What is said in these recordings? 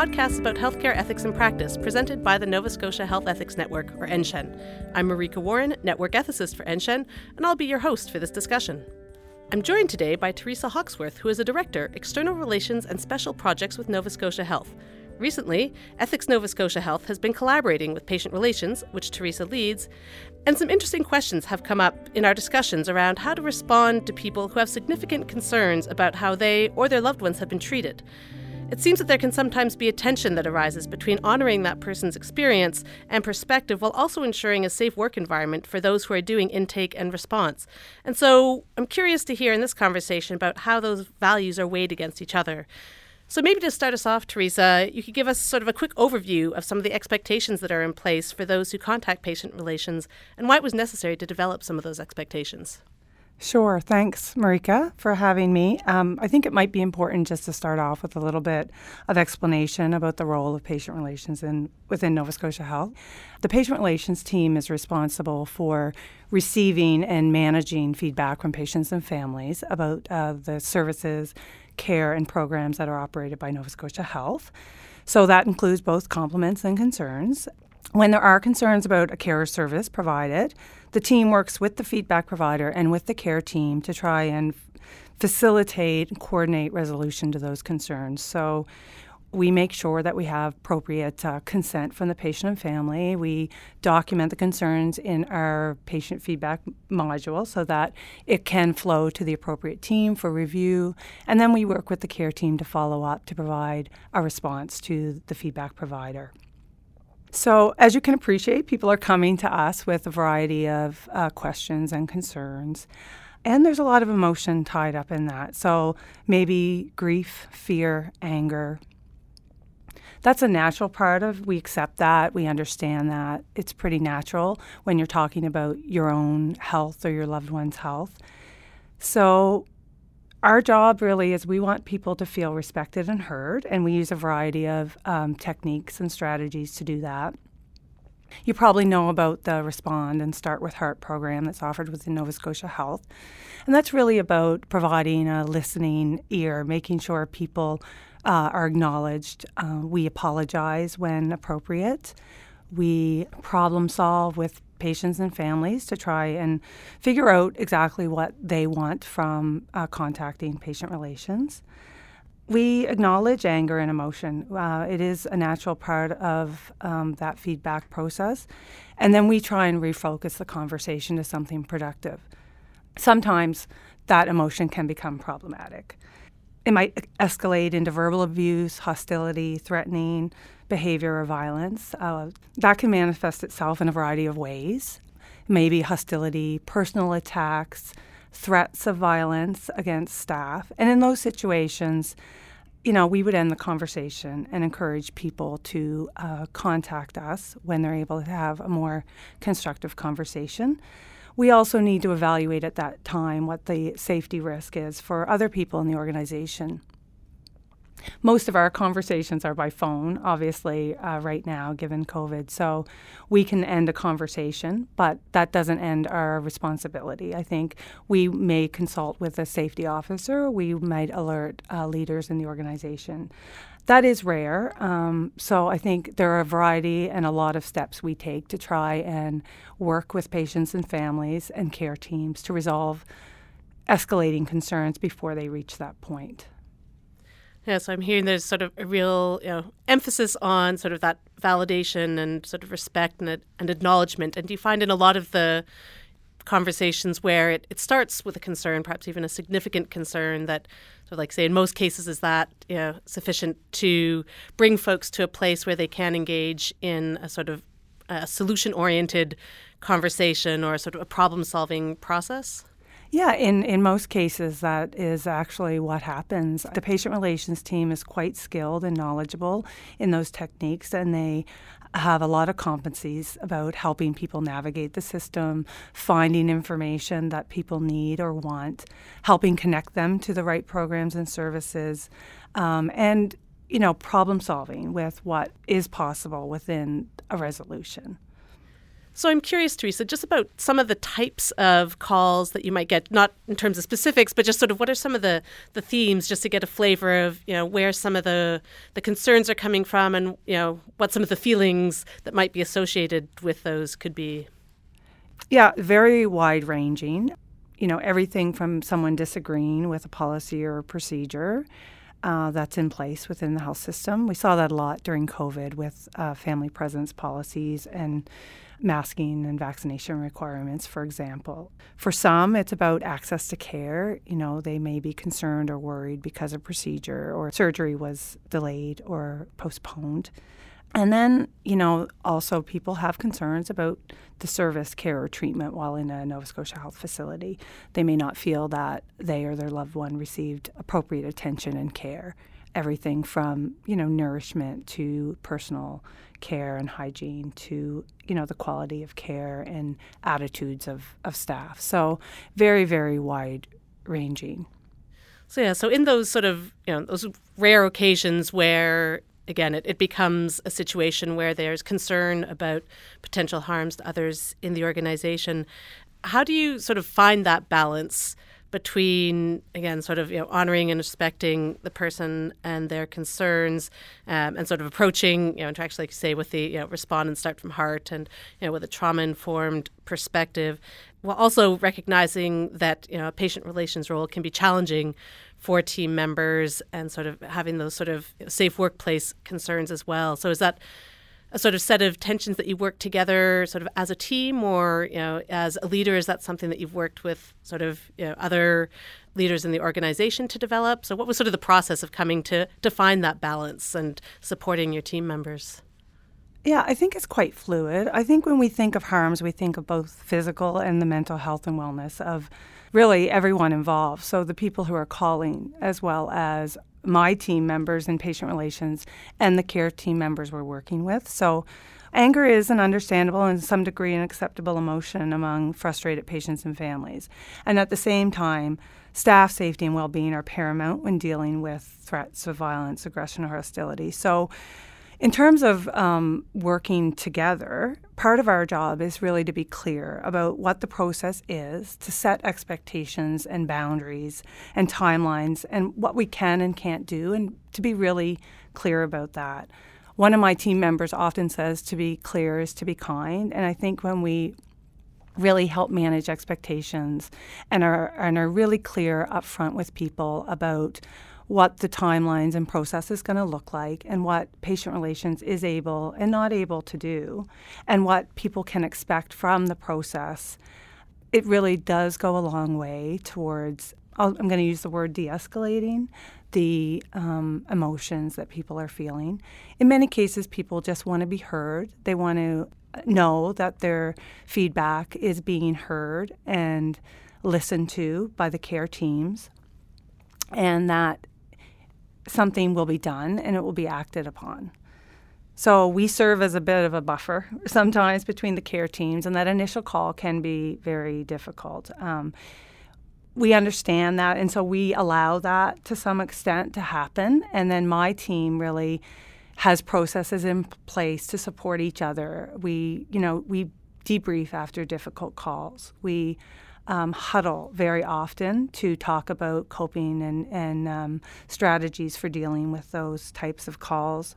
Podcast about healthcare ethics and practice presented by the Nova Scotia Health Ethics Network, or NSHEN. I'm Marika Warren, network ethicist for NSHEN, and I'll be your host for this discussion. I'm joined today by Theresa Hawkesworth, who is a director, external relations and special projects with Nova Scotia Health. Recently, Ethics Nova Scotia Health has been collaborating with Patient Relations, which Theresa leads, and some interesting questions have come up in our discussions around how to respond to people who have significant concerns about how they or their loved ones have been treated. It seems that there can sometimes be a tension that arises between honoring that person's experience and perspective while also ensuring a safe work environment for those who are doing intake and response. And so I'm curious to hear in this conversation about how those values are weighed against each other. So maybe to start us off, Theresa, you could give us sort of a quick overview of some of the expectations that are in place for those who contact patient relations and why it was necessary to develop some of those expectations. Sure. Thanks, Marika, for having me. Um, I think it might be important just to start off with a little bit of explanation about the role of patient relations in, within Nova Scotia Health. The patient relations team is responsible for receiving and managing feedback from patients and families about uh, the services, care, and programs that are operated by Nova Scotia Health. So that includes both compliments and concerns. When there are concerns about a care service provided, the team works with the feedback provider and with the care team to try and facilitate and coordinate resolution to those concerns. So we make sure that we have appropriate uh, consent from the patient and family. We document the concerns in our patient feedback module so that it can flow to the appropriate team for review. And then we work with the care team to follow up to provide a response to the feedback provider. So, as you can appreciate, people are coming to us with a variety of uh, questions and concerns. And there's a lot of emotion tied up in that. So, maybe grief, fear, anger. That's a natural part of we accept that, we understand that. It's pretty natural when you're talking about your own health or your loved one's health. So, our job really is we want people to feel respected and heard, and we use a variety of um, techniques and strategies to do that. You probably know about the Respond and Start with Heart program that's offered within Nova Scotia Health. And that's really about providing a listening ear, making sure people uh, are acknowledged. Uh, we apologize when appropriate. We problem solve with patients and families to try and figure out exactly what they want from uh, contacting patient relations. We acknowledge anger and emotion. Uh, it is a natural part of um, that feedback process. And then we try and refocus the conversation to something productive. Sometimes that emotion can become problematic. It might escalate into verbal abuse, hostility, threatening, behavior or violence. Uh, that can manifest itself in a variety of ways. Maybe hostility, personal attacks, threats of violence against staff. And in those situations, you know, we would end the conversation and encourage people to uh, contact us when they're able to have a more constructive conversation. We also need to evaluate at that time what the safety risk is for other people in the organization. Most of our conversations are by phone, obviously, uh, right now, given COVID. So we can end a conversation, but that doesn't end our responsibility. I think we may consult with a safety officer, we might alert uh, leaders in the organization. That is rare. Um, so I think there are a variety and a lot of steps we take to try and work with patients and families and care teams to resolve escalating concerns before they reach that point. Yeah, so I'm hearing there's sort of a real you know, emphasis on sort of that validation and sort of respect and, and acknowledgement. And do you find in a lot of the conversations where it, it starts with a concern, perhaps even a significant concern that, sort of like say in most cases, is that you know, sufficient to bring folks to a place where they can engage in a sort of a solution oriented conversation or sort of a problem solving process? Yeah, in, in most cases, that is actually what happens. The patient relations team is quite skilled and knowledgeable in those techniques, and they have a lot of competencies about helping people navigate the system, finding information that people need or want, helping connect them to the right programs and services, um, and you know, problem solving with what is possible within a resolution. So I'm curious, Theresa, just about some of the types of calls that you might get, not in terms of specifics, but just sort of what are some of the, the themes, just to get a flavor of you know where some of the the concerns are coming from, and you know what some of the feelings that might be associated with those could be. Yeah, very wide ranging. You know, everything from someone disagreeing with a policy or a procedure uh, that's in place within the health system. We saw that a lot during COVID with uh, family presence policies and masking and vaccination requirements, for example. For some, it's about access to care. You know, they may be concerned or worried because a procedure or surgery was delayed or postponed. And then, you know, also people have concerns about the service, care, or treatment while in a Nova Scotia health facility. They may not feel that they or their loved one received appropriate attention and care. Everything from, you know, nourishment to personal care and hygiene to you know the quality of care and attitudes of, of staff so very very wide ranging so yeah so in those sort of you know those rare occasions where again it, it becomes a situation where there's concern about potential harms to others in the organization. How do you sort of find that balance between again sort of you know honoring and respecting the person and their concerns um, and sort of approaching you know to actually say with the you know respond and start from heart and you know with a trauma informed perspective while also recognizing that you know a patient relations role can be challenging for team members and sort of having those sort of safe workplace concerns as well. So is that a sort of set of tensions that you work together sort of as a team or you know as a leader is that something that you've worked with sort of you know, other leaders in the organization to develop? So what was sort of the process of coming to define that balance and supporting your team members yeah, I think it's quite fluid. I think when we think of harms, we think of both physical and the mental health and wellness of really everyone involved. So the people who are calling, as well as my team members in patient relations and the care team members we're working with. So, anger is an understandable and some degree an acceptable emotion among frustrated patients and families. And at the same time, staff safety and well being are paramount when dealing with threats of violence, aggression, or hostility. So, in terms of um, working together, part of our job is really to be clear about what the process is, to set expectations and boundaries and timelines and what we can and can't do, and to be really clear about that. One of my team members often says to be clear is to be kind. And I think when we really help manage expectations and are, and are really clear upfront with people about what the timelines and process is going to look like and what patient relations is able and not able to do and what people can expect from the process it really does go a long way towards i'm going to use the word de-escalating the um, emotions that people are feeling. In many cases people just want to be heard. They want to know that their feedback is being heard and listened to by the care teams and that something will be done and it will be acted upon. So we serve as a bit of a buffer sometimes between the care teams, and that initial call can be very difficult. Um, we understand that, and so we allow that to some extent to happen. And then my team really has processes in place to support each other. We, you know, we debrief after difficult calls. We um, huddle very often to talk about coping and, and um, strategies for dealing with those types of calls.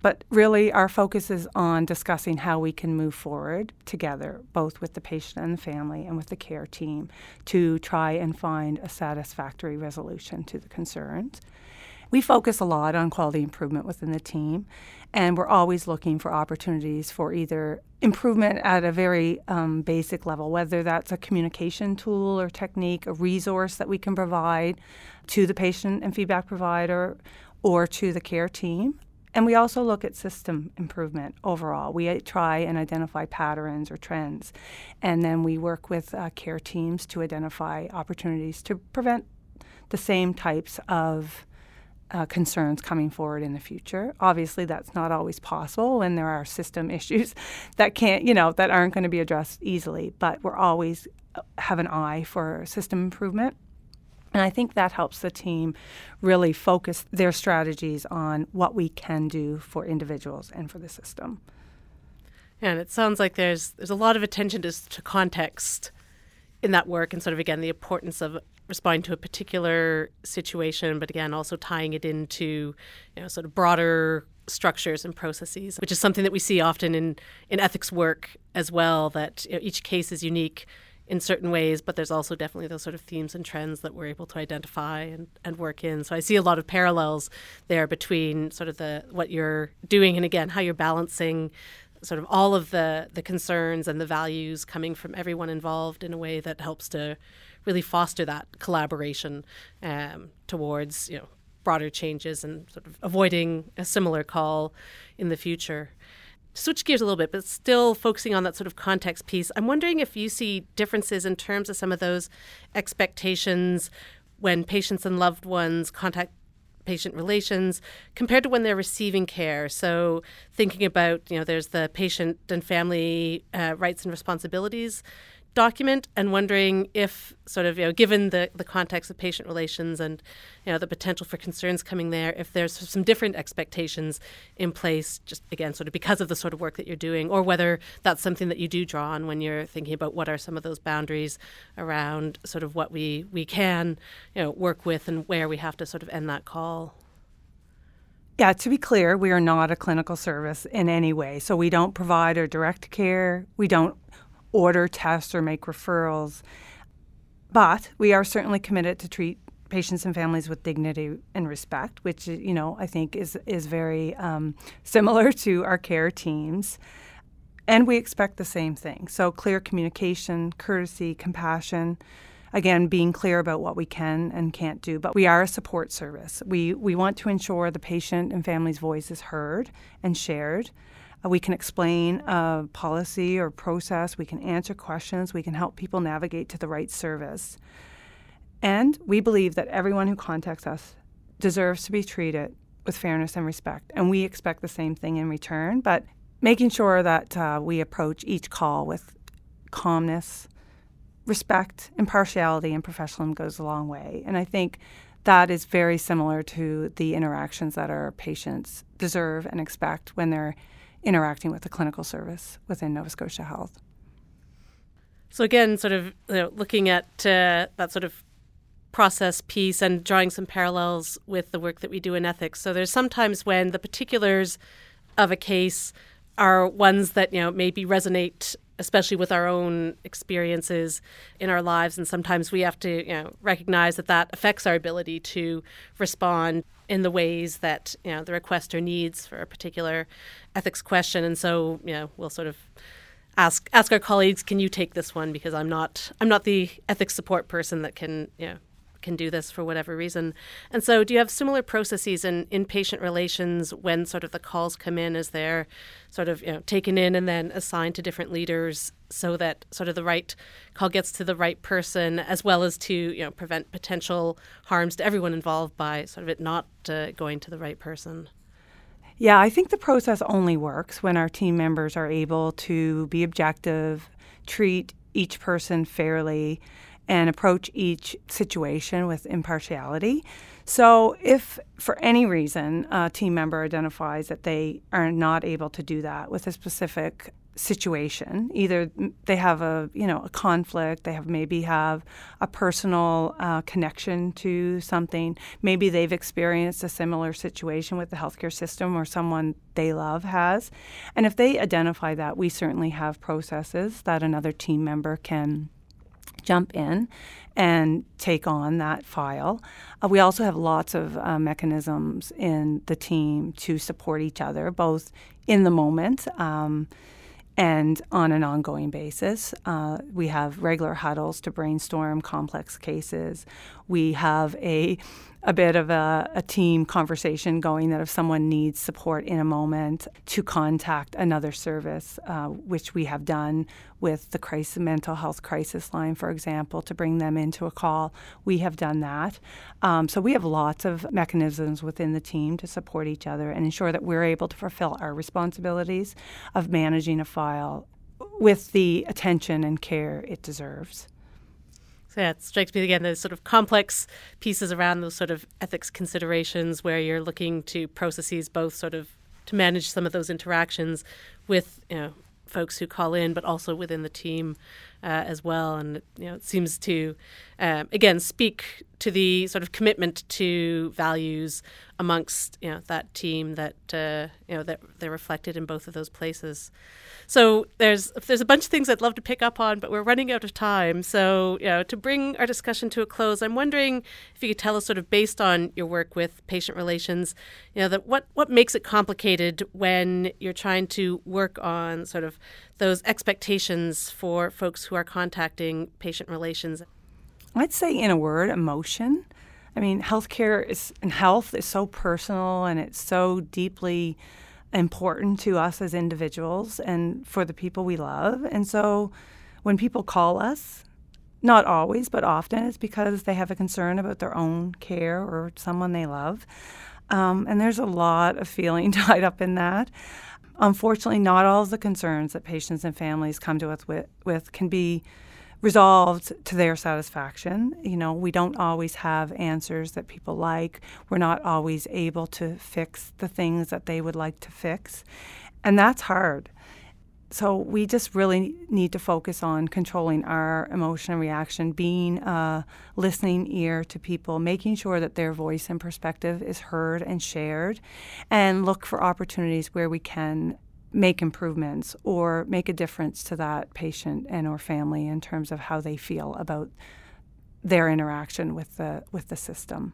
But really, our focus is on discussing how we can move forward together, both with the patient and the family and with the care team, to try and find a satisfactory resolution to the concerns. We focus a lot on quality improvement within the team, and we're always looking for opportunities for either improvement at a very um, basic level, whether that's a communication tool or technique, a resource that we can provide to the patient and feedback provider or to the care team. And we also look at system improvement overall. We try and identify patterns or trends, and then we work with uh, care teams to identify opportunities to prevent the same types of uh, concerns coming forward in the future. Obviously, that's not always possible when there are system issues that can't, you know, that aren't going to be addressed easily. But we're always uh, have an eye for system improvement. And I think that helps the team really focus their strategies on what we can do for individuals and for the system. And it sounds like there's there's a lot of attention to, to context in that work, and sort of again the importance of responding to a particular situation, but again also tying it into you know sort of broader structures and processes, which is something that we see often in in ethics work as well. That you know, each case is unique in certain ways, but there's also definitely those sort of themes and trends that we're able to identify and, and work in. So I see a lot of parallels there between sort of the what you're doing and again how you're balancing sort of all of the the concerns and the values coming from everyone involved in a way that helps to really foster that collaboration um, towards you know broader changes and sort of avoiding a similar call in the future. Switch gears a little bit, but still focusing on that sort of context piece. I'm wondering if you see differences in terms of some of those expectations when patients and loved ones contact patient relations compared to when they're receiving care. So thinking about, you know, there's the patient and family uh, rights and responsibilities document and wondering if sort of you know given the, the context of patient relations and you know the potential for concerns coming there if there's some different expectations in place just again sort of because of the sort of work that you're doing or whether that's something that you do draw on when you're thinking about what are some of those boundaries around sort of what we we can you know work with and where we have to sort of end that call yeah, to be clear, we are not a clinical service in any way. So we don't provide or direct care. We don't order tests or make referrals. But we are certainly committed to treat patients and families with dignity and respect, which you know I think is is very um, similar to our care teams. And we expect the same thing. So clear communication, courtesy, compassion. Again, being clear about what we can and can't do. But we are a support service. We we want to ensure the patient and family's voice is heard and shared. Uh, we can explain a policy or process. We can answer questions. We can help people navigate to the right service. And we believe that everyone who contacts us deserves to be treated with fairness and respect. And we expect the same thing in return, but making sure that uh, we approach each call with calmness, respect, impartiality, and professionalism goes a long way. And I think that is very similar to the interactions that our patients deserve and expect when they're interacting with the clinical service within Nova Scotia Health. So again, sort of you know, looking at uh, that sort of process piece and drawing some parallels with the work that we do in ethics. So there's sometimes when the particulars of a case are ones that you know maybe resonate especially with our own experiences in our lives and sometimes we have to you know recognize that that affects our ability to respond in the ways that you know the requester needs for a particular ethics question, and so you know we'll sort of ask ask our colleagues, can you take this one? Because I'm not I'm not the ethics support person that can you know can do this for whatever reason. And so, do you have similar processes in inpatient relations when sort of the calls come in as they're sort of you know taken in and then assigned to different leaders, so that sort of the right call gets to the right person, as well as to you know prevent potential harms to everyone involved by sort of it not uh, going to the right person. Yeah, I think the process only works when our team members are able to be objective, treat each person fairly, and approach each situation with impartiality. So, if for any reason a team member identifies that they are not able to do that with a specific situation, either they have a you know a conflict, they have maybe have a personal uh, connection to something, maybe they've experienced a similar situation with the healthcare system or someone they love has, and if they identify that, we certainly have processes that another team member can jump in and take on that file. Uh, we also have lots of uh, mechanisms in the team to support each other, both in the moment. Um, and on an ongoing basis. Uh, we have regular huddles to brainstorm complex cases. We have a a bit of a, a, team conversation going that if someone needs support in a moment to contact another service, uh, which we have done with the crisis, mental health crisis line, for example, to bring them into a call, we have done that. Um, so we have lots of mechanisms within the team to support each other and ensure that we're able to fulfill our responsibilities of managing a file with the attention and care it deserves. So yeah, it strikes me again those sort of complex pieces around those sort of ethics considerations where you're looking to processes both sort of to manage some of those interactions with you know folks who call in, but also within the team uh, as well. And you know, it seems to um, again speak to the sort of commitment to values amongst you know that team that uh, you know that they're reflected in both of those places. So there's there's a bunch of things I'd love to pick up on, but we're running out of time. So you know to bring our discussion to a close, I'm wondering if you could tell us sort of based on your work with patient relations, you know that what what makes it complicated when you're trying to work on sort of those expectations for folks who are contacting patient relations. I'd say, in a word, emotion. I mean, healthcare is and health is so personal and it's so deeply important to us as individuals and for the people we love. And so when people call us, not always, but often, it's because they have a concern about their own care or someone they love. Um, and there's a lot of feeling tied up in that. Unfortunately, not all of the concerns that patients and families come to us with, with can be resolved to their satisfaction. You know, we don't always have answers that people like. We're not always able to fix the things that they would like to fix. And that's hard. So we just really need to focus on controlling our emotion and reaction, being a listening ear to people, making sure that their voice and perspective is heard and shared, and look for opportunities where we can make improvements or make a difference to that patient and or family in terms of how they feel about their interaction with the with the system.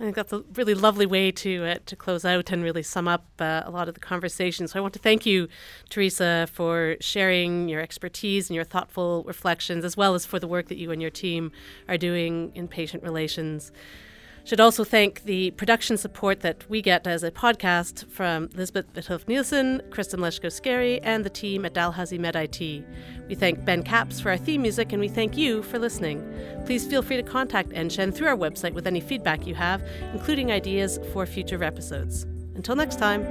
I think that's a really lovely way to uh, to close out and really sum up uh, a lot of the conversation. So I want to thank you, Theresa, for sharing your expertise and your thoughtful reflections, as well as for the work that you and your team are doing in patient relations. Should also thank the production support that we get as a podcast from Lisbeth Witthøfft Nielsen, Kristen Leshko Scary, and the team at Dalhousie Med IT. We thank Ben Capps for our theme music, and we thank you for listening. Please feel free to contact NSHEN through our website with any feedback you have, including ideas for future episodes. Until next time.